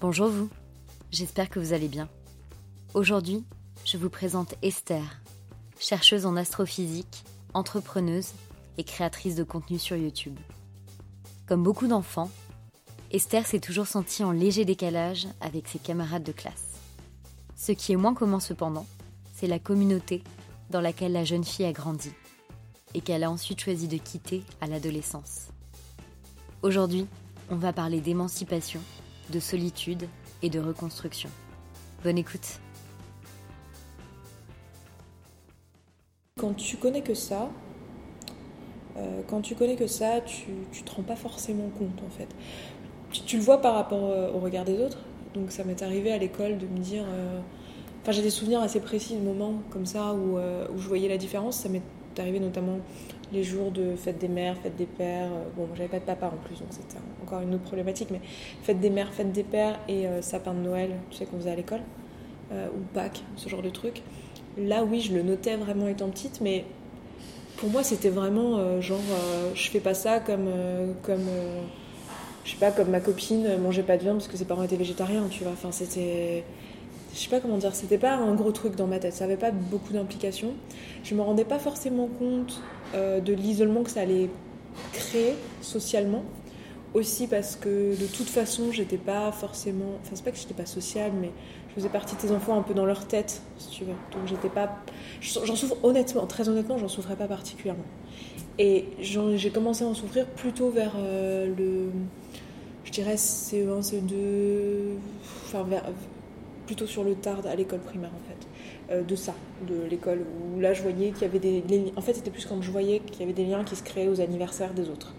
Bonjour vous, j'espère que vous allez bien. Aujourd'hui, je vous présente Esther, chercheuse en astrophysique, entrepreneuse et créatrice de contenu sur YouTube. Comme beaucoup d'enfants, Esther s'est toujours sentie en léger décalage avec ses camarades de classe. Ce qui est moins commun cependant, c'est la communauté dans laquelle la jeune fille a grandi et qu'elle a ensuite choisi de quitter à l'adolescence. Aujourd'hui, on va parler d'émancipation de solitude et de reconstruction. Bonne écoute. Quand tu connais que ça, euh, quand tu connais que ça, tu, te rends pas forcément compte en fait. Tu, le vois par rapport euh, au regard des autres. Donc ça m'est arrivé à l'école de me dire. Euh, enfin, j'ai des souvenirs assez précis de moments comme ça où, où je voyais la différence. Ça m'est arrivé notamment les jours de fête des mères, fête des pères. Euh, bon, j'avais pas de papa en plus, donc c'était encore une autre problématique, mais fête des mères, fête des pères et euh, sapin de Noël, tu sais qu'on faisait à l'école, euh, ou Pâques, ce genre de truc. Là, oui, je le notais vraiment étant petite, mais pour moi, c'était vraiment genre, je fais pas ça comme, comme je sais pas, comme ma copine mangeait pas de viande parce que ses parents étaient végétariens, tu vois. Enfin, c'était je sais pas comment dire, c'était pas un gros truc dans ma tête, ça avait pas beaucoup d'implications. Je me rendais pas forcément compte euh, de l'isolement que ça allait créer socialement. Aussi parce que de toute façon, j'étais pas forcément. Enfin, c'est pas que j'étais pas sociale, mais je faisais partie de tes enfants un peu dans leur tête, si tu veux. Donc j'étais pas. J'en souffre honnêtement, très honnêtement, j'en souffrais pas particulièrement. Et j'ai commencé à en souffrir plutôt vers euh, le. Je dirais CE1, CE2. Enfin, vers, plutôt sur le tard à l'école primaire en fait, euh, de ça, de l'école, où là je voyais qu'il y avait des... En fait c'était plus quand je voyais qu'il y avait des liens qui se créaient aux anniversaires des autres.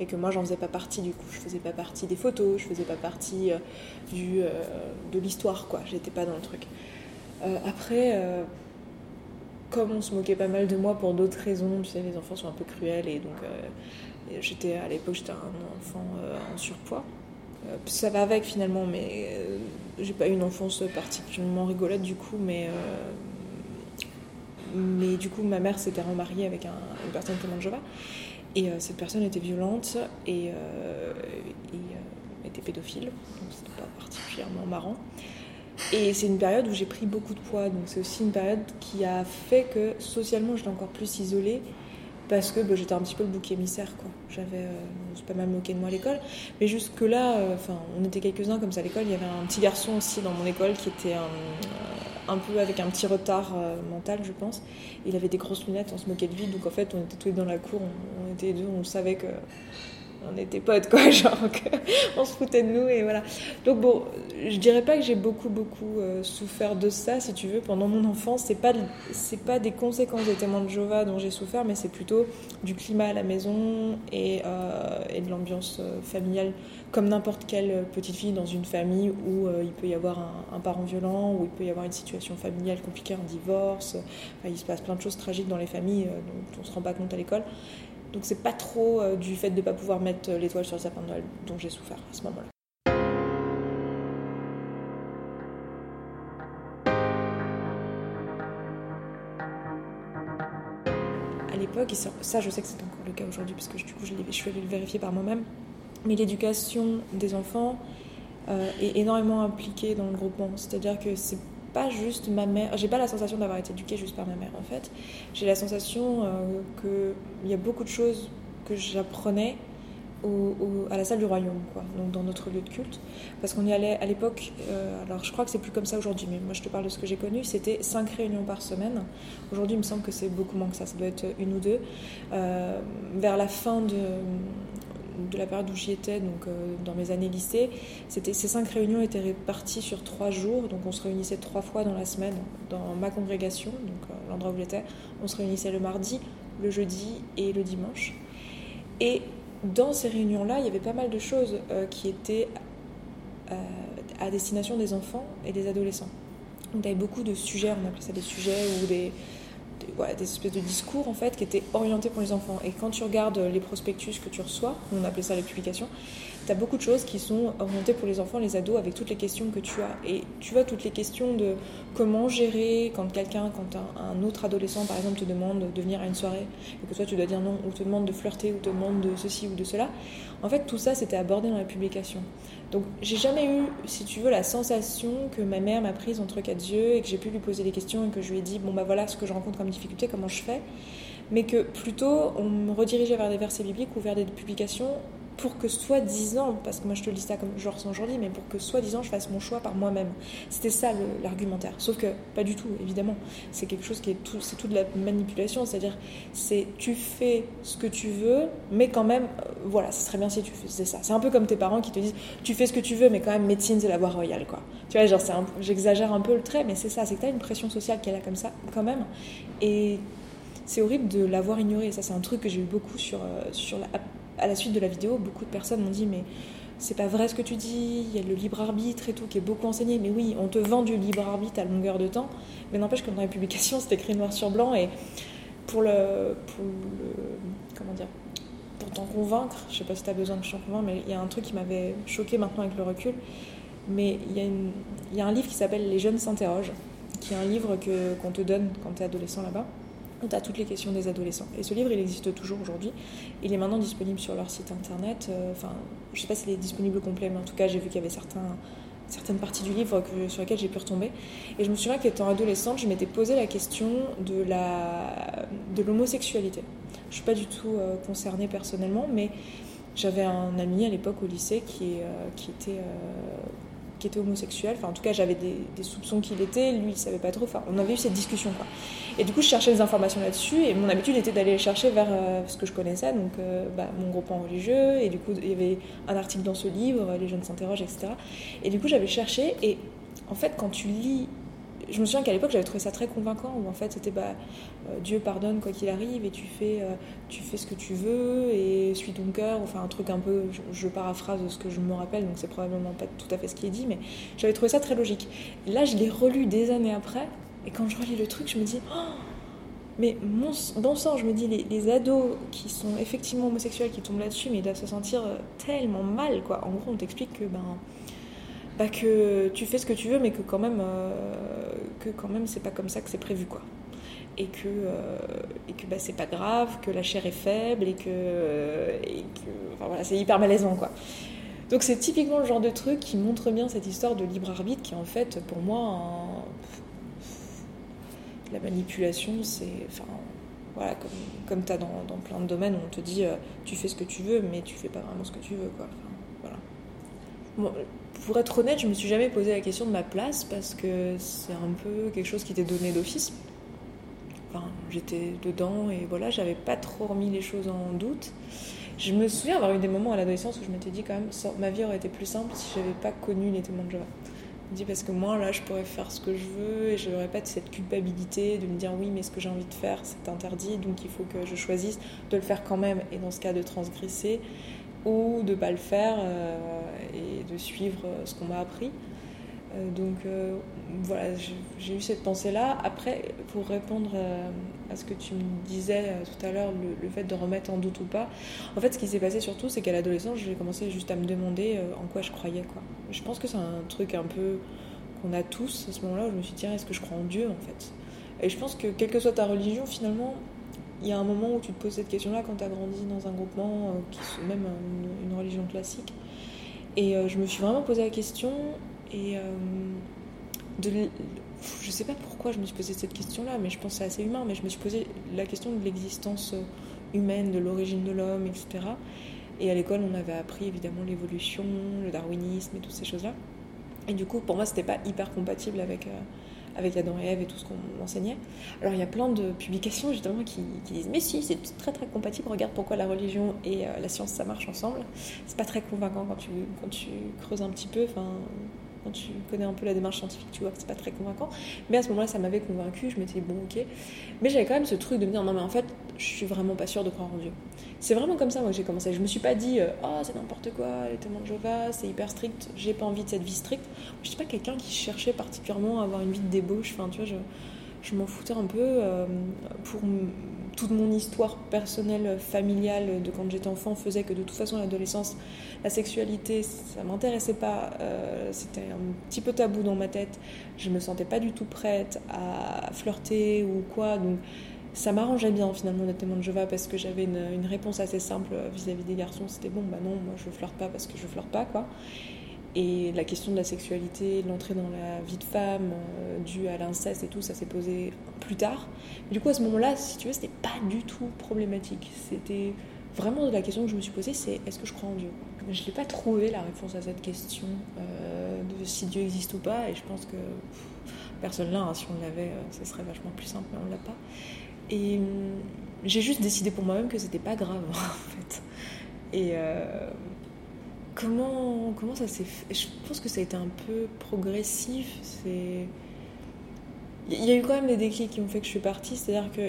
Et que moi j'en faisais pas partie du coup, je faisais pas partie des photos, je faisais pas partie euh, du, euh, de l'histoire quoi, j'étais pas dans le truc. après, comme on se moquait pas mal de moi pour d'autres raisons, tu sais les enfants sont un peu cruels et donc j'étais à l'époque j'étais un enfant en surpoids. Euh, ça va avec finalement, mais euh, j'ai pas eu une enfance particulièrement rigolote du coup, mais euh, mais du coup ma mère s'était remariée avec une personne comme Jova et cette personne était violente et, était pédophile, donc c'était pas particulièrement marrant. Et c'est une période où j'ai pris beaucoup de poids, donc c'est aussi une période qui a fait que socialement j'étais encore plus isolée parce que bah, j'étais un petit peu le bouc émissaire. Quoi. J'avais, euh, pas mal moqué de moi à l'école. Mais jusque-là, euh, on était quelques-uns comme ça à l'école. Il y avait un petit garçon aussi dans mon école qui était un, euh, un peu avec un petit retard mental, je pense. Il avait des grosses lunettes, on se moquait de lui. Donc en fait, on était tous dans la cour, on, on était deux, on savait que on était potes, quoi, genre, on se foutait de nous, et voilà. Donc bon, je dirais pas que j'ai beaucoup, beaucoup euh, souffert de ça, si tu veux, pendant mon enfance. C'est pas, c'est pas des conséquences des témoins de Jéhovah dont j'ai souffert, mais c'est plutôt du climat à la maison et, euh, et de l'ambiance euh, familiale, comme n'importe quelle petite fille dans une famille où il peut y avoir un, parent violent, où il peut y avoir une situation familiale compliquée, un divorce. il se passe plein de choses tragiques dans les familles dont on se rend pas compte à l'école. Donc c'est pas trop euh, du fait de ne pas pouvoir mettre euh, l'étoile sur le sapin de Noël dont j'ai souffert à ce moment-là. À l'époque, et ça je sais que c'est encore le cas aujourd'hui parce que du coup je, suis allée le vérifier par moi-même, mais l'éducation des enfants euh, est énormément impliquée dans le groupement. C'est-à-dire que c'est pas juste ma mère. J'ai pas la sensation d'avoir été éduquée juste par ma mère en fait. J'ai la sensation euh, qu'il y a beaucoup de choses que j'apprenais à la salle du royaume, quoi, donc dans notre lieu de culte. Parce qu'on y allait à l'époque, euh, alors je crois que c'est plus comme ça aujourd'hui, mais moi je te parle de ce que j'ai connu, c'était cinq réunions par semaine. Aujourd'hui, il me semble que c'est beaucoup moins que ça, ça doit être une ou deux. Euh, vers la fin de, de la période où j'y étais, donc euh, dans mes années lycée, c'était, ces cinq réunions étaient réparties sur trois jours. Donc on se réunissait trois fois dans la semaine dans ma congrégation, donc euh, l'endroit où j'étais. On se réunissait le mardi, le jeudi et le dimanche. Et dans ces réunions-là, il y avait pas mal de choses euh, qui étaient à destination des enfants et des adolescents. Donc il y avait beaucoup de sujets, on appelait ça des sujets ou des des espèces de discours en fait qui étaient orientés pour les enfants. Et quand tu regardes les prospectus que tu reçois, on appelait ça les publications, tu as beaucoup de choses qui sont orientées pour les enfants, les ados, avec toutes les questions que tu as. Et tu vois, toutes les questions de comment gérer quand quelqu'un, quand un, autre adolescent par exemple te demande de venir à une soirée, et que toi tu dois dire non, ou te demande de flirter, ou te demande de ceci ou de cela. En fait, tout ça c'était abordé dans la publication. Donc j'ai jamais eu, si tu veux, la sensation que ma mère m'a prise entre quatre yeux et que j'ai pu lui poser des questions et que je lui ai dit bon bah voilà ce que je rencontre comme difficulté, comment je fais, mais que plutôt on me redirigeait vers des versets bibliques ou vers des publications pour que soi-disant, parce que moi je te lis ça comme je ressens aujourd'hui, mais pour que soi-disant je fasse mon choix par moi-même. C'était ça l'argumentaire. Sauf que pas du tout, évidemment. C'est quelque chose qui est tout, c'est tout de la manipulation, c'est-à-dire c'est tu fais ce que tu veux, mais quand même, euh, voilà, ce serait bien si tu faisais ça. C'est un peu comme tes parents qui te disent tu fais ce que tu veux, mais quand même médecine c'est la voie royale, quoi. Tu vois, genre j'exagère un peu le trait, mais c'est ça, c'est que tu as une pression sociale qui est là comme ça, quand même. Et c'est horrible de l'avoir ignoré. Ça, c'est un truc que j'ai eu beaucoup sur, euh, sur la, à la suite de la vidéo, beaucoup de personnes m'ont dit mais c'est pas vrai ce que tu dis, il y a le libre arbitre et tout qui est beaucoup enseigné. Mais oui, on te vend du libre arbitre à longueur de temps, mais n'empêche que dans les publications, c'est écrit noir sur blanc et pour le, pour comment dire, pour t'en convaincre, je sais pas si tu as besoin de t'en convaincre, mais il y a un truc qui m'avait choqué maintenant avec le recul. Mais il y, a un livre qui s'appelle Les jeunes s'interrogent, qui est un livre que, qu'on te donne quand tu es adolescent là-bas tu toutes les questions des adolescents. Et ce livre, il existe toujours aujourd'hui. Il est maintenant disponible sur leur site internet. Euh, enfin, je sais pas s'il est disponible complet, mais en tout cas, j'ai vu qu'il y avait certaines parties du livre sur lesquelles j'ai pu retomber. Et je me souviens qu'étant adolescente, je m'étais posé la question de, de l'homosexualité. Je suis pas du tout euh, concernée personnellement, mais j'avais un ami à l'époque au lycée qui, euh, qui était qui était homosexuel. Enfin, en tout cas, j'avais des, soupçons qu'il était. Lui, il savait pas trop. Enfin, on avait eu cette discussion, quoi. Et du coup, je cherchais des informations là-dessus. Et mon habitude était d'aller chercher vers euh, ce que je connaissais, donc euh, bah, mon groupe en religieux. Et du coup, il y avait un article dans ce livre, Les jeunes s'interrogent, etc. Et du coup, j'avais cherché. Et en fait, quand tu lis je me souviens qu'à l'époque j'avais trouvé ça très convaincant où en fait c'était bah euh, Dieu pardonne quoi qu'il arrive et tu fais euh, tu fais ce que tu veux et suis ton cœur enfin un truc un peu je, paraphrase ce que je me rappelle donc c'est probablement pas tout à fait ce qui est dit mais j'avais trouvé ça très logique là je l'ai relu des années après et quand je relis le truc je me dis oh, mais mon bon sang, je me dis, les, les, ados qui sont effectivement homosexuels, qui tombent là-dessus, mais ils doivent se sentir euh, tellement mal, quoi. En gros, on t'explique que, ben, bah, que tu fais ce que tu veux, mais que quand même, euh, que quand même, c'est pas comme ça que c'est prévu, quoi. Et que, euh, et que bah, c'est pas grave, que la chair est faible et que, et que enfin, voilà, c'est hyper malaisant, quoi. Donc c'est typiquement le genre de truc qui montre bien cette histoire de libre arbitre qui en fait, pour moi, la manipulation, c'est, enfin, voilà, comme, comme tu dans, dans, plein de domaines où on te dit, euh, tu fais ce que tu veux, mais tu fais pas vraiment ce que tu veux, quoi. Pour être honnête, je me suis jamais posé la question de ma place parce que c'est un peu quelque chose qui était donné d'office. Enfin, j'étais dedans et voilà, j'avais pas trop remis les choses en doute. Je me souviens avoir eu des moments à l'adolescence où je m'étais dit quand même, ma vie aurait été plus simple si j'avais pas connu les témoins de Jéhovah. Je me dis parce que moi là, je pourrais faire ce que je veux et je n'aurais pas cette culpabilité de me dire oui, mais ce que j'ai envie de faire, c'est interdit, donc il faut que je choisisse de le faire quand même et dans ce cas de transgresser ou de ne pas le faire euh, et de suivre euh, ce qu'on m'a appris. Euh, donc voilà, j'ai eu cette pensée-là. Après, pour répondre à ce que tu me disais tout à l'heure, le, fait de remettre en doute ou pas, en fait, ce qui s'est passé surtout, c'est qu'à l'adolescence, j'ai commencé juste à me demander en quoi je croyais. Quoi. Je pense que c'est un truc un peu qu'on a tous à ce moment-là, où je me suis dit, est-ce que je crois en Dieu en fait? Et je pense que quelle que soit ta religion, finalement, il y a un moment où tu te poses cette question-là quand tu as grandi dans un groupement, euh, qui est même une, religion classique. Et euh, je me suis vraiment posé la question et euh, de, je sais pas pourquoi je me suis posé cette question-là, mais je pense que c'est assez humain, mais je me suis posé la question de l'existence humaine, de l'origine de l'homme, etc. Et à l'école, on avait appris évidemment l'évolution, le darwinisme et toutes ces choses-là. Et du coup, pour moi, c'était pas hyper compatible avec, avec Adam et Ève et tout ce qu'on enseignait. Alors il y a plein de publications justement qui, disent mais si c'est très très compatible, regarde pourquoi la religion et euh, la science ça marche ensemble. C'est pas très convaincant quand tu, quand tu creuses un petit peu, quand tu connais un peu la démarche scientifique, tu vois que c'est pas très convaincant. Mais à ce moment-là, ça m'avait convaincu, je m'étais dit, bon, ok. Mais j'avais quand même ce truc de me dire, non, mais en fait, je suis vraiment pas sûre de croire en Dieu. C'est vraiment comme ça, moi, que j'ai commencé. Je me suis pas dit, oh, c'est n'importe quoi, les témoins de Jéhovah, c'est hyper strict, j'ai pas envie de cette vie stricte. Je suis pas quelqu'un qui cherchait particulièrement à avoir une vie de débauche, enfin, tu vois, je je m'en foutais un peu euh, pour toute mon histoire personnelle, familiale de quand j'étais enfant faisait que de toute façon l'adolescence, la sexualité, ça m'intéressait pas, euh, c'était un petit peu tabou dans ma tête, je me sentais pas du tout prête à flirter ou quoi, donc ça m'arrangeait bien finalement d'être témoin de parce que j'avais une, une, réponse assez simple vis-à-vis des garçons, c'était bon bah non, moi je flirte pas parce que je flirte pas quoi. Et la question de la sexualité, l'entrée dans la vie de femme euh, due à l'inceste et tout, ça s'est posé plus tard. du coup, à ce moment-là, si tu veux, c'était pas du tout problématique. C'était vraiment la question que je me suis posée, c'est est-ce que je crois en Dieu? Je n'ai pas trouvé la réponse à cette question euh, de si Dieu existe ou pas, et je pense que personne là, hein, si on l'avait, euh, ce serait vachement plus simple, mais on l'a pas. Et hum, j'ai juste décidé pour moi-même que c'était pas grave, en fait. Et comment, comment ça s'est fait? Je pense que ça a été un peu progressif. C'est... Il y a eu quand même des déclics qui ont fait que je suis partie. C'est-à-dire que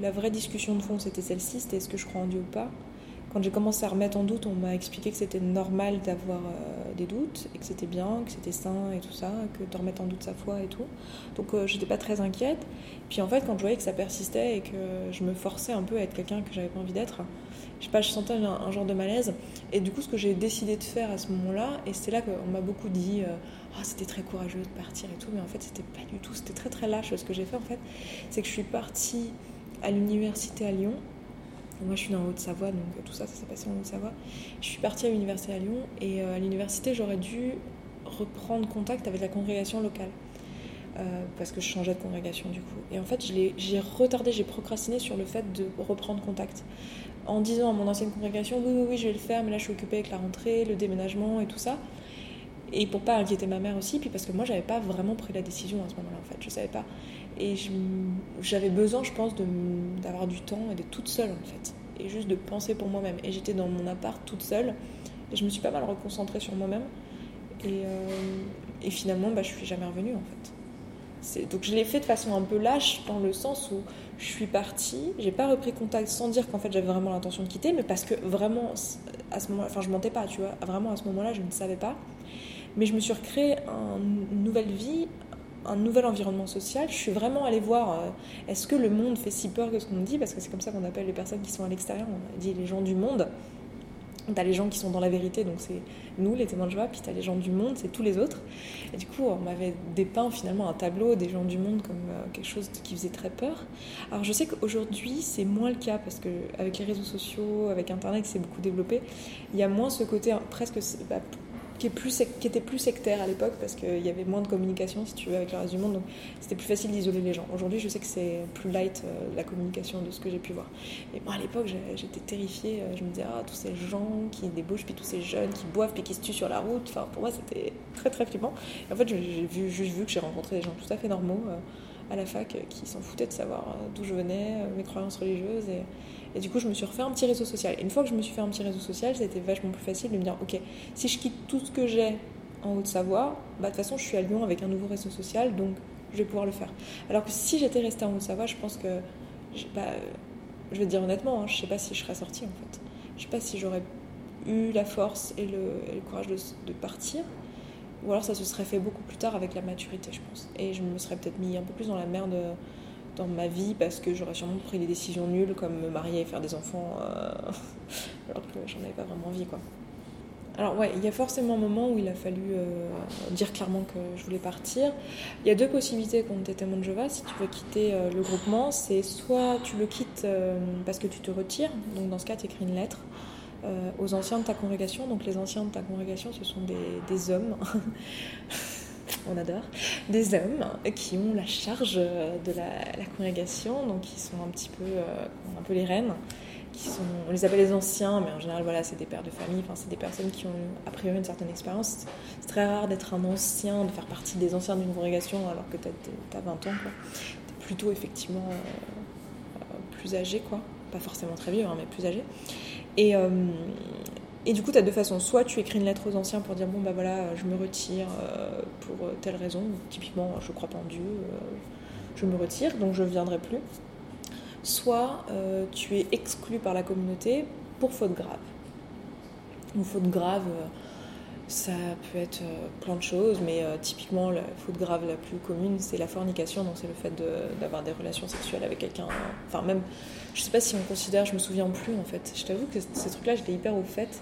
la vraie discussion de fond, c'était celle-ci c'était est-ce que je crois en Dieu ou pas? Quand j'ai commencé à remettre en doute, on m'a expliqué que c'était normal d'avoir euh, des doutes et que c'était bien, que c'était sain et tout ça, que de remettre en doute sa foi et tout. Donc euh, j'étais pas très inquiète. Puis en fait, quand je voyais que ça persistait et que je me forçais un peu à être quelqu'un que j'avais pas envie d'être, je sais pas, je sentais un, genre de malaise. Et du coup, ce que j'ai décidé de faire à ce moment-là, et c'est là qu'on m'a beaucoup dit, euh, ah, c'était très courageux de partir et tout, mais en fait, c'était pas du tout, c'était très très lâche ce que j'ai fait en fait. C'est que je suis partie à l'université à Lyon. Moi, je suis dans Haute-Savoie, donc tout ça, ça s'est passé en Haute-Savoie. Je suis partie à l'université à Lyon, et euh, à l'université, j'aurais dû reprendre contact avec la congrégation locale. Euh, parce que je changeais de congrégation du coup. Et en fait, j'ai retardé, j'ai procrastiné sur le fait de reprendre contact en disant à mon ancienne congrégation oui, oui, oui, je vais le faire, mais là je suis occupée avec la rentrée, le déménagement et tout ça. Et pour pas inquiéter ma mère aussi, puis parce que moi j'avais pas vraiment pris la décision à ce moment-là en fait, je savais pas. Et j'avais besoin, je pense, d'avoir du temps et d'être toute seule en fait, et juste de penser pour moi-même. Et j'étais dans mon appart toute seule, et je me suis pas mal reconcentrée sur moi-même. Et, euh, finalement, bah, je suis jamais revenue en fait. Donc je l'ai fait de façon un peu lâche, dans le sens où je suis partie, j'ai pas repris contact sans dire qu'en fait j'avais vraiment l'intention de quitter, mais parce que vraiment, à ce moment enfin je mentais pas, tu vois, vraiment à ce moment-là je ne savais pas. Mais je me suis recréé une nouvelle vie, un nouvel environnement social. Je suis vraiment allée voir euh, est-ce que le monde fait si peur que ce qu'on dit, parce que c'est comme ça qu'on appelle les personnes qui sont à l'extérieur, on dit les gens du monde. T'as les gens qui sont dans la vérité, donc c'est nous, les témoins de joie, puis t'as les gens du monde, c'est tous les autres. Et du coup, on m'avait dépeint finalement un tableau des gens du monde comme euh, quelque chose qui faisait très peur. Alors je sais qu'aujourd'hui, c'est moins le cas, parce qu'avec les réseaux sociaux, avec Internet, s'est beaucoup développé, il y a moins ce côté hein, presque qui, était plus sectaire à l'époque parce qu'il y avait moins de communication, si tu veux, avec le reste du monde. Donc c'était plus facile d'isoler les gens. Aujourd'hui, je sais que c'est plus light euh, la communication de ce que j'ai pu voir. Mais moi, à l'époque, j'étais terrifiée. Euh, je me disais, ah, tous ces gens qui débauchent, puis tous ces jeunes qui boivent, puis qui se tuent sur la route. Enfin, pour moi, c'était très, très flippant. Et en fait, j'ai vu, juste vu que j'ai rencontré des gens tout à fait normaux euh, à la fac qui s'en foutaient de savoir d'où je venais, mes croyances religieuses. Et, et du coup, je me suis refait un petit réseau social. une fois que je me suis fait un petit réseau social, c'était vachement plus facile de me dire, ok, si je quitte tout ce que j'ai en Haute-Savoie, bah, de toute façon, je suis à Lyon avec un nouveau réseau social, donc je vais pouvoir le faire. Alors que si j'étais restée en Haute-Savoie, je pense que, bah, je vais te dire honnêtement, hein, je sais pas si je serais sortie en fait. Je sais pas si j'aurais eu la force et le, courage de, de, partir. Ou alors ça se serait fait beaucoup plus tard avec la maturité, je pense. Et je me serais peut-être mis un peu plus dans la merde dans ma vie parce que j'aurais sûrement pris des décisions nulles comme me marier et faire des enfants euh, alors que j'en avais pas vraiment envie quoi. Alors ouais, il y a forcément un moment où il a fallu euh, dire clairement que je voulais partir. Il y a deux possibilités quand tu es témoin de Jeva, si tu veux quitter euh, le groupement, c'est soit tu le quittes parce que tu te retires, donc dans ce cas tu écris une lettre aux anciens de ta congrégation, donc les anciens de ta congrégation ce sont des hommes on adore, des hommes qui ont la charge de la, congrégation, donc qui sont un petit peu, euh, un peu les reines. Qui sont, on les appelle les anciens, mais en général, voilà, c'est des pères de famille, enfin, c'est des personnes qui ont a priori une certaine expérience. C'est très rare d'être un ancien, de faire partie des anciens d'une congrégation alors que tu as, 20 ans. Tu es plutôt effectivement euh, euh, plus âgé, quoi. Pas forcément très vieux, hein, mais plus âgé. Et, et du coup, tu as deux façons. Soit tu écris une lettre aux anciens pour dire bon, bah voilà, je me retire euh, pour telle raison. Typiquement, je crois pas en Dieu, euh, je me retire, donc je ne viendrai plus. Soit euh, tu es exclu par la communauté pour faute grave. Ou faute grave, ça peut être euh, plein de choses, mais euh, typiquement la faute grave la plus commune, c'est la fornication, donc c'est le fait d'avoir des relations sexuelles avec quelqu'un. Enfin même, je sais pas si on considère, je me souviens plus en fait. Je t'avoue que ces trucs-là, j'étais hyper au fait.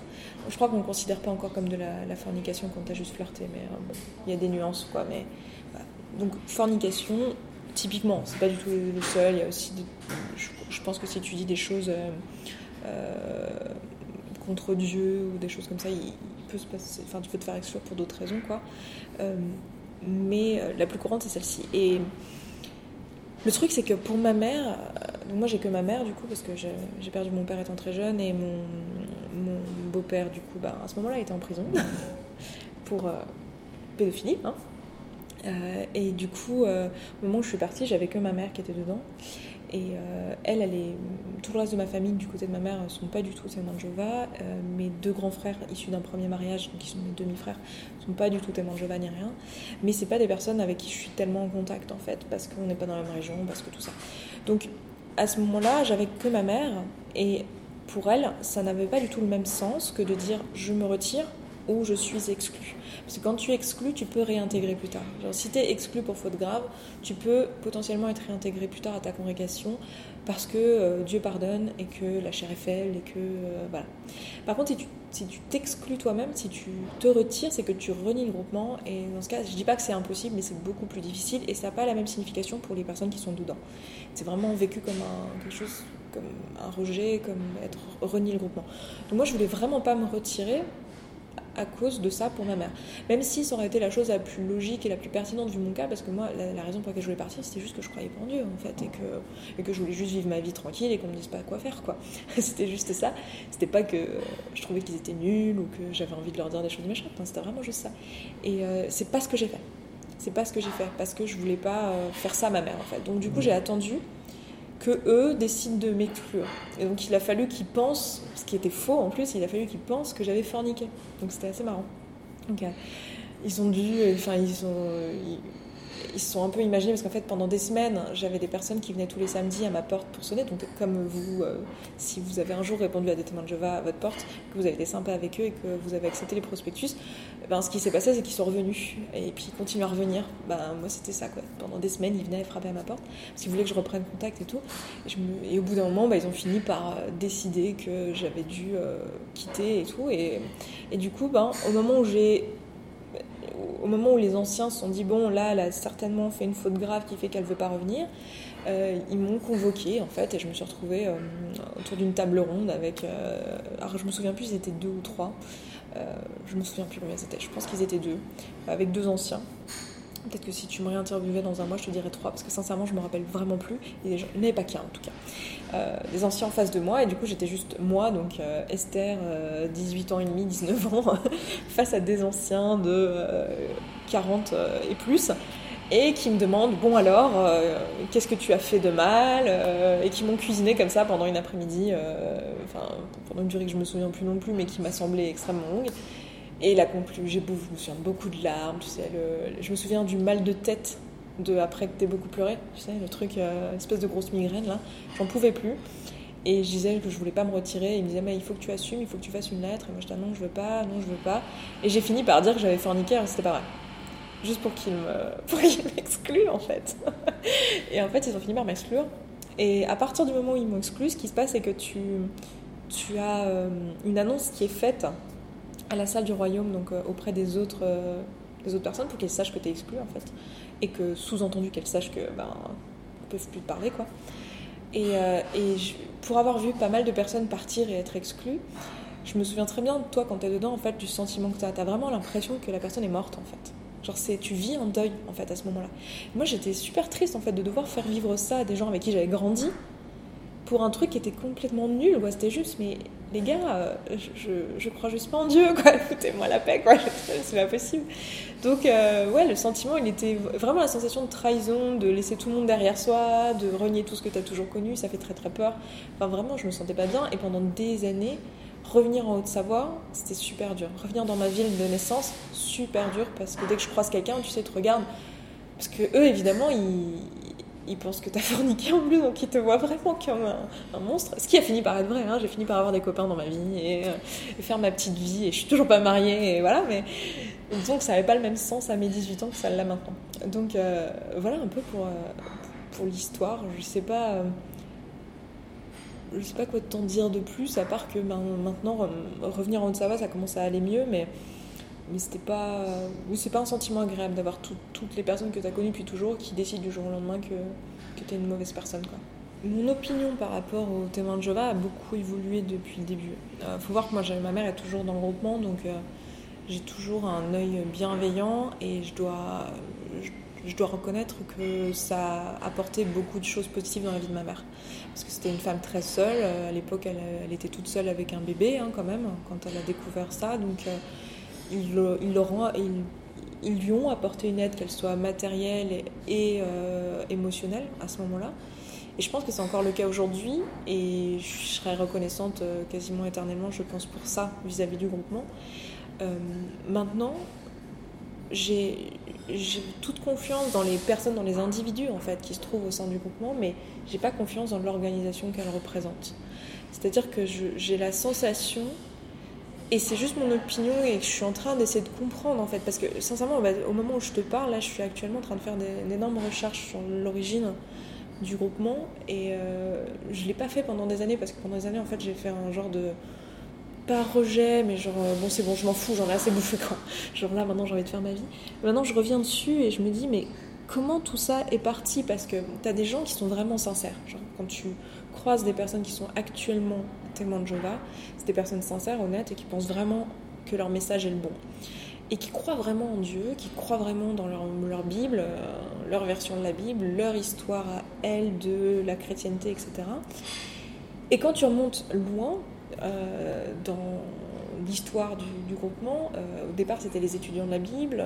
Je crois qu'on ne considère pas encore comme de la, fornication quand t'as juste flirté, mais euh, bon, il y a des nuances quoi. Mais donc fornication, typiquement, c'est pas du tout le seul. Il y a aussi, je, pense que si tu dis des choses contre Dieu ou des choses comme ça, enfin tu peux te faire exclure pour d'autres raisons quoi. Euh, mais euh, la plus courante c'est celle-ci. Et le truc c'est que pour ma mère, euh, moi j'ai que ma mère du coup parce que j'ai perdu mon père étant très jeune et mon, mon beau-père du coup bah, à ce moment-là était en prison pour pédophilie. Hein. et du coup, au moment où je suis partie, j'avais que ma mère qui était dedans. Et euh, elle. Tout le reste de ma famille, du côté de ma mère, ne sont pas du tout témoins de Jéhovah. Euh, mes deux grands frères, issus d'un premier mariage, qui sont mes demi-frères, ne sont pas du tout témoins de Jéhovah ni rien. Mais c'est pas des personnes avec qui je suis tellement en contact, en fait, parce qu'on n'est pas dans la même région, parce que tout ça. Donc, à ce moment-là, j'avais que ma mère. Et pour elle, ça n'avait pas du tout le même sens que de dire je me retire ou je suis exclu. Parce que quand tu exclus, tu peux réintégrer plus tard. Genre, si tu es exclu pour faute grave, tu peux potentiellement être réintégré plus tard à ta congrégation parce que euh, Dieu pardonne et que la chair est faible et que. Euh, voilà. Par contre, si tu t'exclus toi-même, si tu te retires, c'est que tu renies le groupement. Et dans ce cas, je dis pas que c'est impossible, mais c'est beaucoup plus difficile et ça n'a pas la même signification pour les personnes qui sont dedans. C'est vraiment vécu comme un, quelque chose comme un rejet, comme être renier le groupement. Donc moi, je voulais vraiment pas me retirer à cause de ça pour ma mère. Même si ça aurait été la chose la plus logique et la plus pertinente vu mon cas, parce que moi, la, raison pour laquelle je voulais partir, c'était juste que je croyais pas en Dieu, en fait, et que, et que je voulais juste vivre ma vie tranquille et qu'on me dise pas quoi faire, quoi. c'était juste ça. C'était pas que je trouvais qu'ils étaient nuls ou que j'avais envie de leur dire des choses méchantes, c'était vraiment juste ça. Et euh, c'est pas ce que j'ai fait. C'est pas ce que j'ai fait, parce que je voulais pas euh, faire ça à ma mère, en fait. Donc, du coup, j'ai attendu que eux décident de m'exclure. Et donc il a fallu qu'ils pensent, ce qui était faux en plus, il a fallu qu'ils pensent que j'avais forniqué. Donc c'était assez marrant. Donc, ils ont dû, enfin ils ont, ils se sont un peu imaginés parce qu'en fait pendant des semaines j'avais des personnes qui venaient tous les samedis à ma porte pour sonner. Donc comme vous euh, si vous avez un jour répondu à des témoins de Jeva à votre porte que vous avez été sympa avec eux et que vous avez accepté les prospectus eh ben, ce qui s'est passé c'est qu'ils sont revenus. Et puis ils continuent à revenir. Ben, moi c'était ça quoi. Pendant des semaines ils venaient frapper à ma porte parce qu'ils voulaient que je reprenne contact et tout. Et, au bout d'un moment ben, ils ont fini par euh, décider que j'avais dû euh, quitter et tout. Et, et du coup ben, au moment où j'ai au moment où les anciens se sont dit bon là elle a certainement fait une faute grave qui fait qu'elle veut pas revenir euh, ils m'ont convoqué en fait et je me suis retrouvée euh, autour d'une table ronde avec euh, alors je me souviens plus ils étaient deux ou trois je me souviens plus combien c'était je pense qu'ils étaient deux avec deux anciens Peut-être que si tu me réinterviewais dans un mois, je te dirais trois, parce que sincèrement, je me rappelle vraiment plus. Avait pas qu'un en tout cas. Euh, des anciens en face de moi, et du coup, j'étais juste moi, donc euh, Esther, 18 euh, ans et demi, 19 ans, face à des anciens de 40 et plus, et qui me demandent Bon, alors, qu'est-ce que tu as fait de mal Et qui m'ont cuisiné comme ça pendant une après-midi, enfin, pendant une durée que je me souviens plus non plus, mais qui m'a semblé extrêmement longue. Et la conclu, j'ai beaucoup, je me souviens beaucoup de larmes, je me souviens du mal de tête de après que t'aies beaucoup pleuré, tu sais, le truc, euh, espèce de grosse migraine là, j'en pouvais plus. Et je disais que je voulais pas me retirer. Et il me disait, mais il faut que tu assumes, il faut que tu fasses une lettre. Et moi, je disais, non, je veux pas, non, je veux pas. Et j'ai fini par dire que j'avais forniqué, alors c'était pas vrai. Juste pour qu'ils m'excluent, en fait. et en fait, ils ont fini par m'exclure. Et à partir du moment où ils m'ont exclu, ce qui se passe, c'est que tu, tu as euh, une annonce qui est faite à la salle du royaume, donc euh, auprès des autres, euh, des autres personnes, pour qu'elles sachent que tu es exclu en fait. Et que sous-entendu qu'elles sachent que ben, ne peuvent plus te parler quoi. Et, euh, et pour avoir vu pas mal de personnes partir et être exclues, je me souviens très bien de toi quand tu es dedans en fait du sentiment que tu as. Tu as vraiment l'impression que la personne est morte en fait. Genre tu vis un deuil en fait à ce moment-là. Moi j'étais super triste en fait de devoir faire vivre ça à des gens avec qui j'avais grandi pour un truc qui était complètement nul. C'était juste, mais les gars, euh, je, crois juste pas en Dieu, quoi. Foutez-moi la paix, quoi. C'est pas possible. Donc, euh, ouais, le sentiment, il était vraiment la sensation de trahison, de laisser tout le monde derrière soi, de renier tout ce que tu as toujours connu. Ça fait très très peur. Enfin, vraiment, je me sentais pas bien. Et pendant des années, revenir en Haute-Savoie, c'était super dur. Revenir dans ma ville de naissance, super dur parce que dès que je croise quelqu'un, tu sais, tu regardes. Parce que eux, évidemment, ils il pense que t'as forniqué en plus, donc il te voit vraiment comme un, monstre. Ce qui a fini par être vrai, hein. j'ai fini par avoir des copains dans ma vie et, faire ma petite vie, et je suis toujours pas mariée, et voilà, mais que ça n'avait pas le même sens à mes 18 ans que ça l'a maintenant. Donc voilà un peu pour, pour l'histoire, je sais pas je sais pas quoi t'en dire de plus, à part que ben, maintenant, revenir en Haute-Savoie, ça commence à aller mieux, mais, mais c'était pas, c'est pas un sentiment agréable d'avoir toutes les personnes que tu as connues depuis toujours qui décident du jour au lendemain que, que tu es une mauvaise personne. Quoi. Mon opinion par rapport aux témoins de Jova a beaucoup évolué depuis le début. Euh, faut voir que moi, ma mère est toujours dans le groupement, donc euh, j'ai toujours un œil bienveillant et je dois, je dois reconnaître que ça a apporté beaucoup de choses positives dans la vie de ma mère. Parce que c'était une femme très seule. Euh, à l'époque, elle, était toute seule avec un bébé, hein, quand même, quand elle a découvert ça. Donc, euh, ils, lui ont apporté une aide, qu'elle soit matérielle et, euh, émotionnelle, à ce moment-là. Et je pense que c'est encore le cas aujourd'hui. Et je serais reconnaissante quasiment éternellement, je pense, pour ça vis-à-vis du groupement. maintenant, j'ai j'ai toute confiance dans les personnes, dans les individus en fait qui se trouvent au sein du groupement, mais j'ai pas confiance dans l'organisation qu'elle représente. C'est-à-dire que j'ai la sensation, et c'est juste mon opinion et que je suis en train d'essayer de comprendre en fait, parce que sincèrement, bah, au moment où je te parle, là, je suis actuellement en train de faire d'énormes recherches sur l'origine du groupement et euh, je l'ai pas fait pendant des années parce que pendant des années en fait j'ai fait un genre de pas rejet, mais genre, euh, bon, c'est bon, je m'en fous, j'en ai assez bouffé, quoi. Genre là, maintenant, j'ai envie de faire ma vie. Maintenant, je reviens dessus et je me dis, mais comment tout ça est parti? Parce que tu as des gens qui sont vraiment sincères. Genre, quand tu croises des personnes qui sont actuellement témoins de Jova, c'est des personnes sincères, honnêtes et qui pensent vraiment que leur message est le bon. Et qui croient vraiment en Dieu, qui croient vraiment dans leur, leur Bible, euh, leur version de la Bible, leur histoire à elle de la chrétienté, etc. Et quand tu remontes loin, euh, dans l'histoire du, groupement. Euh, au départ, c'était les étudiants de la Bible.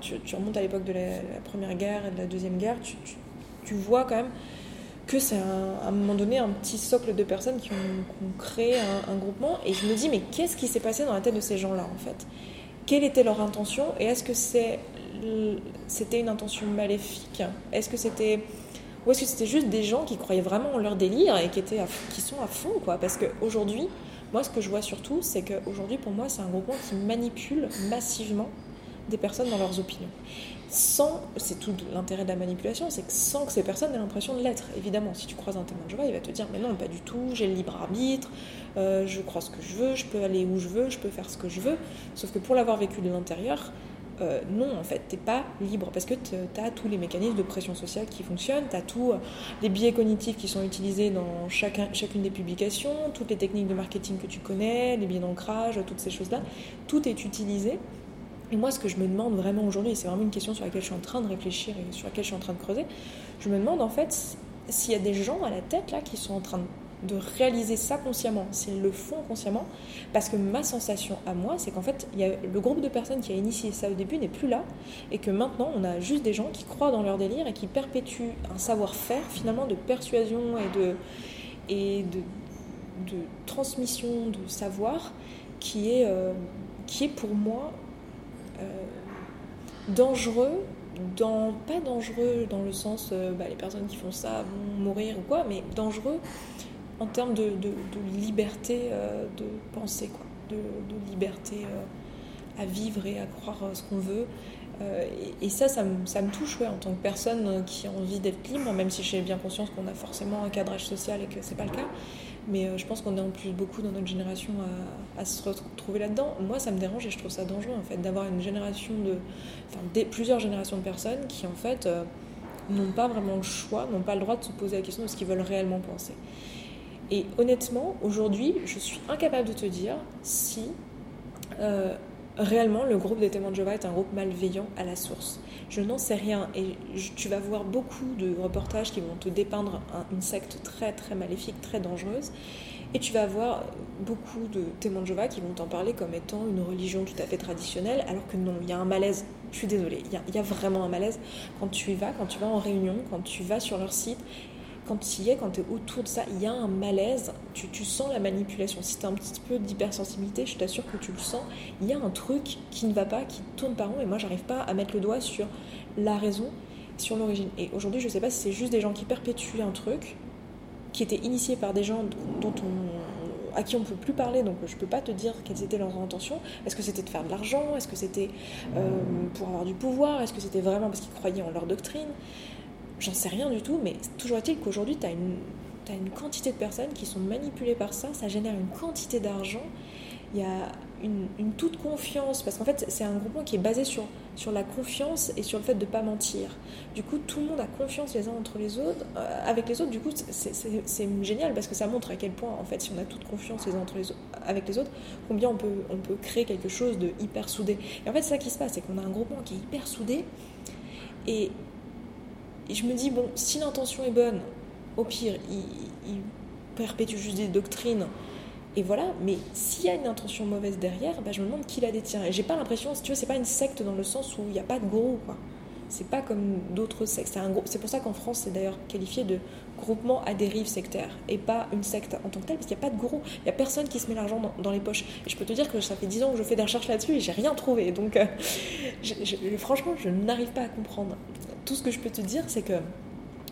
Tu, remontes à l'époque de la, Première Guerre et de la Deuxième Guerre. Tu, vois quand même que c'est à un moment donné un petit socle de personnes qui ont, créé un, groupement. Et je me dis, mais qu'est-ce qui s'est passé dans la tête de ces gens-là, en fait? Quelle était leur intention? Et est-ce que c'était une intention maléfique? Est-ce que c'était... Ou est-ce que c'était juste des gens qui croyaient vraiment en leur délire et qui, étaient qui sont à fond, quoi? Parce qu'aujourd'hui, moi, ce que je vois surtout, c'est qu'aujourd'hui, pour moi, c'est un groupement qui manipule massivement des personnes dans leurs opinions. Sans, c'est tout l'intérêt de la manipulation, c'est que sans que ces personnes aient l'impression de l'être. Évidemment, si tu croises un témoin de Jéhovah, il va te dire Mais non, pas du tout, j'ai le libre arbitre, euh, je crois ce que je veux, je peux aller où je veux, je peux faire ce que je veux. Sauf que pour l'avoir vécu de l'intérieur, euh, non, en fait, t'es pas libre parce que tu as tous les mécanismes de pression sociale qui fonctionnent, tu as tous euh, les biais cognitifs qui sont utilisés dans chacun, chacune des publications, toutes les techniques de marketing que tu connais, les biais d'ancrage, toutes ces choses-là. Tout est utilisé. Et moi, ce que je me demande vraiment aujourd'hui, et c'est vraiment une question sur laquelle je suis en train de réfléchir et sur laquelle je suis en train de creuser, je me demande en fait s'il y a des gens à la tête là qui sont en train de réaliser ça consciemment, s'ils le font consciemment, parce que ma sensation à moi, c'est qu'en fait, le groupe de personnes qui a initié ça au début n'est plus là, et que maintenant, on a juste des gens qui croient dans leur délire et qui perpétuent un savoir-faire finalement de persuasion et de, transmission de savoir qui est, euh, qui est pour moi dangereux dans, pas dangereux dans le sens euh, bah, les personnes qui font ça vont mourir ou quoi, mais dangereux en termes de, liberté euh, de penser, de, liberté euh, à vivre et à croire euh, ce qu'on veut. et, ça, ça me, touche en tant que personne qui a envie d'être libre, même si j'ai bien conscience qu'on a forcément un cadrage social et que c'est pas le cas. Mais je pense qu'on est en plus beaucoup dans notre génération à, se retrouver là-dedans. Moi, ça me dérange et je trouve ça dangereux en fait d'avoir une génération de, enfin, plusieurs générations de personnes qui en fait n'ont pas vraiment le choix, n'ont pas le droit de se poser la question de ce qu'ils veulent réellement penser. Et honnêtement, aujourd'hui, je suis incapable de te dire si euh, réellement le groupe des témoins de Jéhovah est un groupe malveillant à la source. Je n'en sais rien et tu vas voir beaucoup de reportages qui vont te dépeindre une secte très très maléfique, très dangereuse. Et tu vas voir beaucoup de témoins de Jéhovah qui vont t'en parler comme étant une religion tout à fait traditionnelle, alors que non, il y a un malaise. Je suis désolée, il y a vraiment un malaise quand tu y vas, quand tu vas en réunion, quand tu vas sur leur site quand tu y es, quand tu es autour de ça, il y a un malaise, tu, sens la manipulation. Si tu as un petit peu d'hypersensibilité, je t'assure que tu le sens. Il y a un truc qui ne va pas, qui tourne par rond, et moi, j'arrive pas à mettre le doigt sur la raison. sur l'origine. Et aujourd'hui, je sais pas si c'est juste des gens qui perpétuent un truc qui était initié par des gens dont on, à qui on ne peut plus parler, donc je ne peux pas te dire quelles étaient leurs intentions. Est-ce que c'était de faire de l'argent? Est-ce que c'était euh, pour avoir du pouvoir? Est-ce que c'était vraiment parce qu'ils croyaient en leur doctrine? J'en sais rien du tout, mais toujours est-il qu'aujourd'hui, tu as une, une quantité de personnes qui sont manipulées par ça, ça génère une quantité d'argent il y a une, toute confiance, parce qu'en fait, c'est un groupement qui est basé sur, sur la confiance et sur le fait de ne pas mentir. Du coup, tout le monde a confiance les uns entre les autres, euh, avec les autres. Du coup, c'est génial parce que ça montre à quel point, en fait, si on a toute confiance les uns entre les avec les autres, combien on peut, on peut créer quelque chose de hyper soudé. Et en fait, c'est ça qui se passe, c'est qu'on a un groupement qui est hyper soudé. Et, je me dis, bon, si l'intention est bonne, au pire, il, perpétue juste des doctrines et voilà, mais s'il y a une intention mauvaise derrière, bah, je me demande qui la détient. Et j'ai pas l'impression, si tu veux, c'est pas une secte dans le sens où il n'y a pas de gourou, quoi. C'est pas comme d'autres sectes. C'est pour ça qu'en France, c'est d'ailleurs qualifié de groupement à dérive sectaire et pas une secte en tant que telle, parce qu'il n'y a pas de gourou. Il n'y a personne qui se met l'argent dans, les poches. Et je peux te dire que ça fait 10 ans que je fais des recherches là-dessus et j'ai rien trouvé. Donc, euh, franchement, je n'arrive pas à comprendre. Tout ce que je peux te dire, c'est que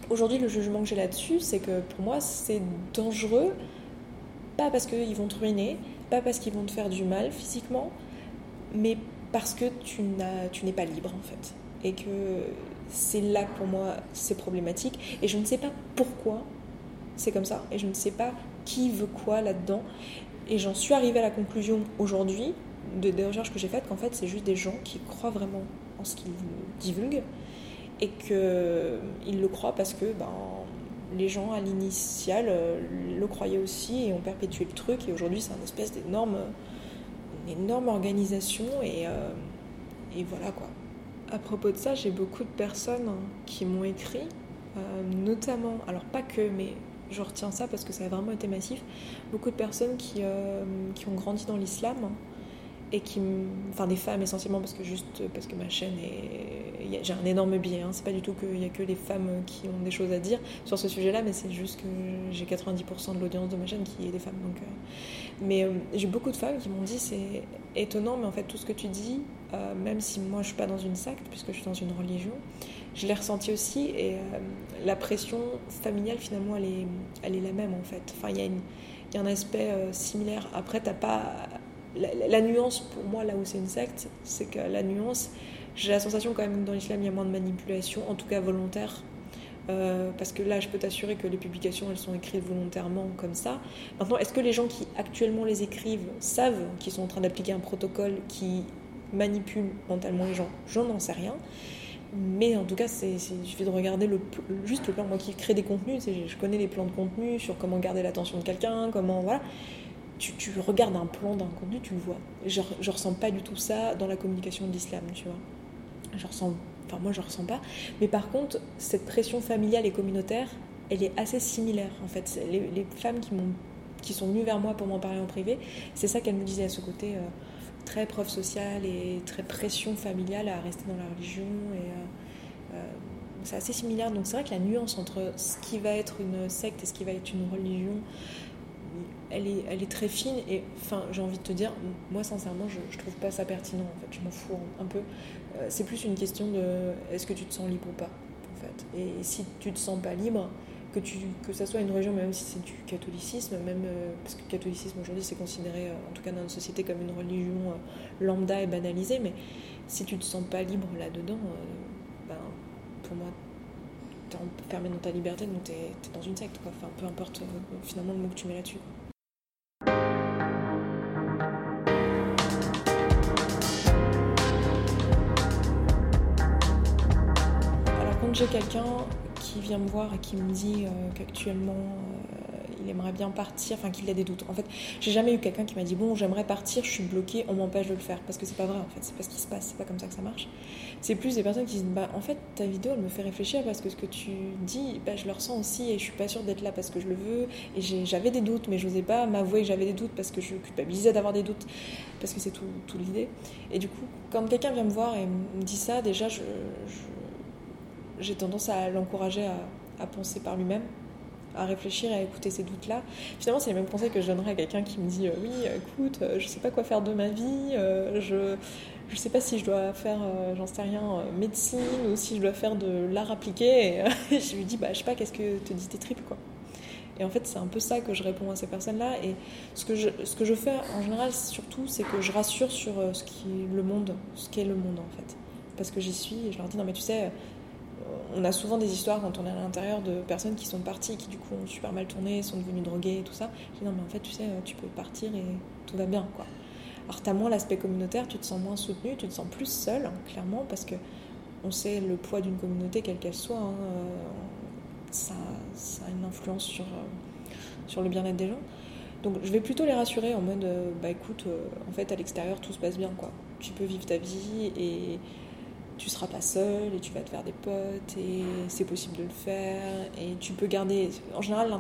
aujourd'hui, le jugement que j'ai là-dessus, c'est que pour moi, c'est dangereux pas parce qu'ils vont te ruiner, pas parce qu'ils vont te faire du mal physiquement, mais parce que tu n'es pas libre en fait. Et que c'est là pour moi c'est problématique. Et je ne sais pas pourquoi c'est comme ça. Et je ne sais pas qui veut quoi là-dedans. Et j'en suis arrivée à la conclusion aujourd'hui, de, des recherches que j'ai faites, qu'en fait c'est juste des gens qui croient vraiment en ce qu'ils divulguent. Et qu'ils le croient parce que ben, les gens à l'initial euh, le croyaient aussi et ont perpétué le truc. Et aujourd'hui, c'est une espèce d'énorme, énorme organisation. Et, euh, et, voilà quoi. À propos de ça, j'ai beaucoup de personnes qui m'ont écrit, euh, notamment, alors pas que, mais je retiens ça parce que ça a vraiment été massif, beaucoup de personnes qui, qui ont grandi dans l'islam et qui enfin des femmes essentiellement parce que juste parce que ma chaîne est j'ai un énorme biais hein. c'est pas du tout qu'il y a que les femmes qui ont des choses à dire sur ce sujet là mais c'est juste que j'ai 90% de l'audience de ma chaîne qui est des femmes donc euh. mais euh, j'ai beaucoup de femmes qui m'ont dit c'est étonnant mais en fait tout ce que tu dis euh, même si moi je suis pas dans une secte puisque je suis dans une religion je l'ai ressenti aussi et la pression familiale finalement elle est elle est la même en fait enfin il y a il y a un aspect similaire après t'as pas la, nuance pour moi, là où c'est une secte, c'est que la nuance, j'ai la sensation quand même que dans l'islam il y a moins de manipulation, en tout cas volontaire. Euh, parce que là, je peux t'assurer que les publications, elles sont écrites volontairement comme ça. Maintenant, est-ce que les gens qui actuellement les écrivent savent qu'ils sont en train d'appliquer un protocole qui manipule mentalement les gens? Je n'en sais rien. Mais en tout cas, il suffit de regarder le, juste le plan. Moi qui crée des contenus, je connais les plans de contenu sur comment garder l'attention de quelqu'un, comment. Voilà tu, regardes un plan d'un contenu, tu le vois. Je, je ressens pas du tout ça dans la communication de l'islam, tu vois. Je ressens, enfin moi je ressens pas. Mais par contre, cette pression familiale et communautaire, elle est assez similaire en fait. Les, femmes qui, qui sont venues vers moi pour m'en parler en privé, c'est ça qu'elles me disaient à ce côté euh, très preuve sociale et très pression familiale à rester dans la religion. Et, euh, euh, c'est assez similaire. Donc c'est vrai que la nuance entre ce qui va être une secte et ce qui va être une religion, elle est, très fine et enfin j'ai envie de te dire moi sincèrement je, je trouve pas ça pertinent en fait. Je m'en fous un peu. Euh, c'est plus une question de est-ce que tu te sens libre ou pas en fait. Et si tu te sens pas libre que tu ça soit une religion même si c'est du catholicisme même euh, parce que le catholicisme aujourd'hui c'est considéré euh, en tout cas dans notre société comme une religion lambda et banalisée mais si tu te sens pas libre là dedans ben pour moi t'es enfermé dans ta liberté donc t'es es dans une secte enfin peu importe finalement le mot que tu mets là-dessus quelqu'un qui vient me voir et qui me dit euh, qu'actuellement euh, il aimerait bien partir, enfin qu'il a des doutes. En fait, j'ai jamais eu quelqu'un qui m'a dit bon, j'aimerais partir, je suis bloqué, on m'empêche de le faire. Parce que c'est pas vrai en fait, c'est pas ce qui se passe, c'est pas comme ça que ça marche. C'est plus des personnes qui disent bah en fait ta vidéo elle me fait réfléchir parce que ce que tu dis, bah, je le ressens aussi et je suis pas sûre d'être là parce que je le veux. Et j'avais des doutes, mais j'osais pas m'avouer que j'avais des doutes parce que je culpabilisais d'avoir des doutes, parce que c'est tout l'idée. Et du coup, quand quelqu'un vient me voir et me dit ça, déjà je j'ai tendance à l'encourager à, penser par lui-même à réfléchir à écouter ces doutes-là. Finalement, c'est les mêmes conseils que je donnerais à quelqu'un qui me dit Oui, écoute, je sais pas quoi faire de ma vie, je je sais pas si je dois faire, j'en sais rien, médecine ou si je dois faire de l'art appliqué. Et, je lui dis Bah, je sais pas, qu'est-ce que te dit tes tripes, quoi. Et en fait, c'est un peu ça que je réponds à ces personnes-là. Et ce que, je, ce que je fais en général, surtout, c'est que je rassure sur ce qui est le monde, ce qu'est le monde en fait. Parce que j'y suis et je leur dis Non, mais tu sais, on a souvent des histoires quand on est à l'intérieur de personnes qui sont parties, qui du coup ont super mal tourné, sont devenues droguées et tout ça. Je dis non, mais en fait, tu sais, tu peux partir et tout va bien, quoi. Alors, tu as moins l'aspect communautaire, tu te sens moins soutenu, tu te sens plus seul, clairement, parce que on sait le poids d'une communauté, quelle qu'elle soit. Hein, euh, ça, ça, a une influence sur, euh, sur le bien-être des gens. Donc, je vais plutôt les rassurer en mode euh, bah écoute, en fait, à l'extérieur, tout se passe bien, quoi. Tu peux vivre ta vie et tu seras pas seul et tu vas te faire des potes et c'est possible de le faire et tu peux garder en général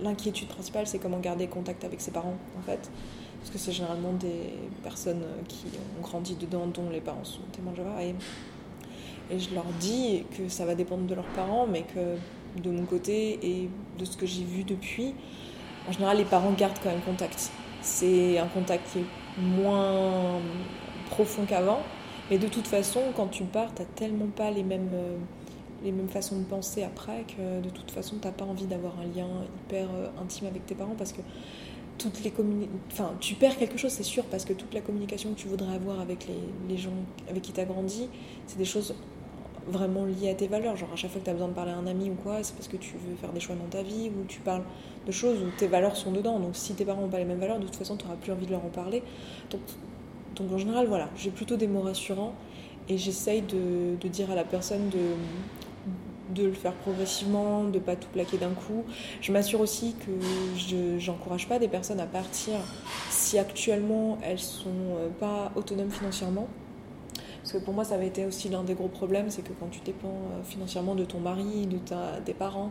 l'inquiétude principale c'est comment garder contact avec ses parents en fait. Parce que c'est généralement des personnes qui ont grandi dedans dont les parents sont témoins et, et je leur dis que ça va dépendre de leurs parents mais que de mon côté et de ce que j'ai vu depuis en général les parents gardent quand même contact. C'est un contact qui est moins profond qu'avant mais de toute façon, quand tu pars, t'as tellement pas les mêmes, euh, les mêmes façons de penser après que de toute façon, t'as pas envie d'avoir un lien hyper euh, intime avec tes parents parce que toutes les enfin, tu perds quelque chose, c'est sûr, parce que toute la communication que tu voudrais avoir avec les, les gens avec qui tu as grandi, c'est des choses vraiment liées à tes valeurs. Genre, à chaque fois que tu as besoin de parler à un ami ou quoi, c'est parce que tu veux faire des choix dans ta vie ou tu parles de choses où tes valeurs sont dedans. Donc, si tes parents n'ont pas les mêmes valeurs, de toute façon, tu n'auras plus envie de leur en parler. Donc, donc en général, voilà, j'ai plutôt des mots rassurants et j'essaye de, dire à la personne de, le faire progressivement, de pas tout plaquer d'un coup. Je m'assure aussi que je n'encourage pas des personnes à partir si actuellement elles sont euh, pas autonomes financièrement. Parce que pour moi, ça avait été aussi l'un des gros problèmes, c'est que quand tu dépends euh, financièrement de ton mari, de ta, des parents,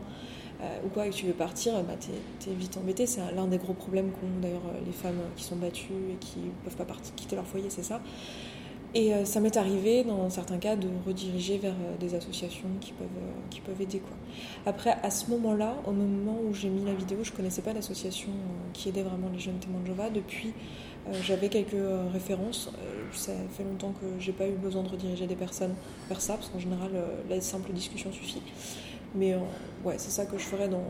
ou quoi, et que tu veux partir, bah, tu es, vite embêté. C'est l'un des gros problèmes qu'ont d'ailleurs euh, les femmes qui sont battues et qui ne peuvent pas partir, quitter leur foyer, c'est ça. Et euh, ça m'est arrivé, dans certains cas, de rediriger vers des associations qui peuvent, qui peuvent aider. Quoi. Après, à ce moment-là, au moment où j'ai mis la vidéo, je ne connaissais pas d'association qui aidait vraiment les jeunes témoins de Jova. Depuis, j'avais quelques références. ça fait longtemps que j'ai pas eu besoin de rediriger des personnes vers ça, parce qu'en général, la simple discussion suffit. Mais euh, ouais, c'est ça que je ferais dans,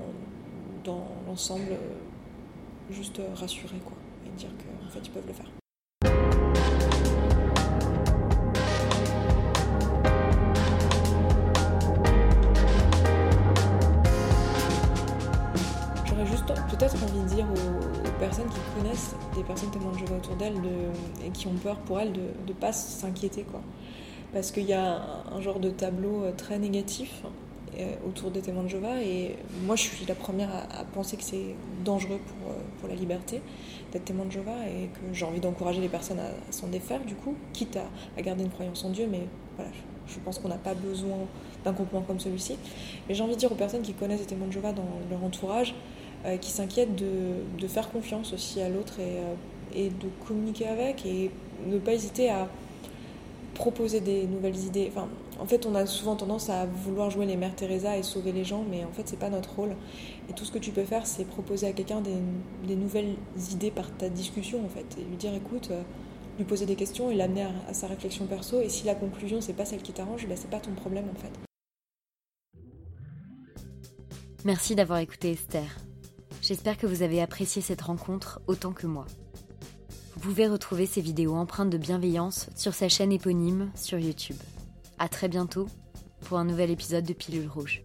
dans l'ensemble, euh, juste euh, rassurer quoi, et dire qu'en fait ils peuvent le faire. J'aurais juste peut-être envie de dire aux, personnes qui connaissent des personnes témoins de Jéhovah autour d'elles et qui ont peur pour elles de ne pas s'inquiéter quoi. Parce qu'il y a un genre de tableau très négatif autour des témoins de Jéhovah. Et moi, je suis la première à, penser que c'est dangereux pour, euh, pour la liberté d'être témoin de Jéhovah et que j'ai envie d'encourager les personnes à, s'en défaire, du coup, quitte à, garder une croyance en Dieu. Mais voilà, je, pense qu'on n'a pas besoin d'un groupement comme celui-ci. Mais j'ai envie de dire aux personnes qui connaissent les témoins de Jéhovah dans leur entourage, euh, qui s'inquiètent de, de, faire confiance aussi à l'autre et, et de communiquer avec et ne pas hésiter à proposer des nouvelles idées. Enfin, en fait, on a souvent tendance à vouloir jouer les mères Teresa et sauver les gens, mais en fait, c'est pas notre rôle. Et tout ce que tu peux faire, c'est proposer à quelqu'un des, nouvelles idées par ta discussion, en fait, et lui dire, écoute, euh, lui poser des questions et l'amener à, sa réflexion perso. Et si la conclusion, c'est pas celle qui t'arrange, ben, c'est pas ton problème, en fait. Merci d'avoir écouté Esther. J'espère que vous avez apprécié cette rencontre autant que moi. Vous pouvez retrouver ces vidéos empreintes de bienveillance sur sa chaîne éponyme sur YouTube. À très bientôt pour un nouvel épisode de Pilule Rouge.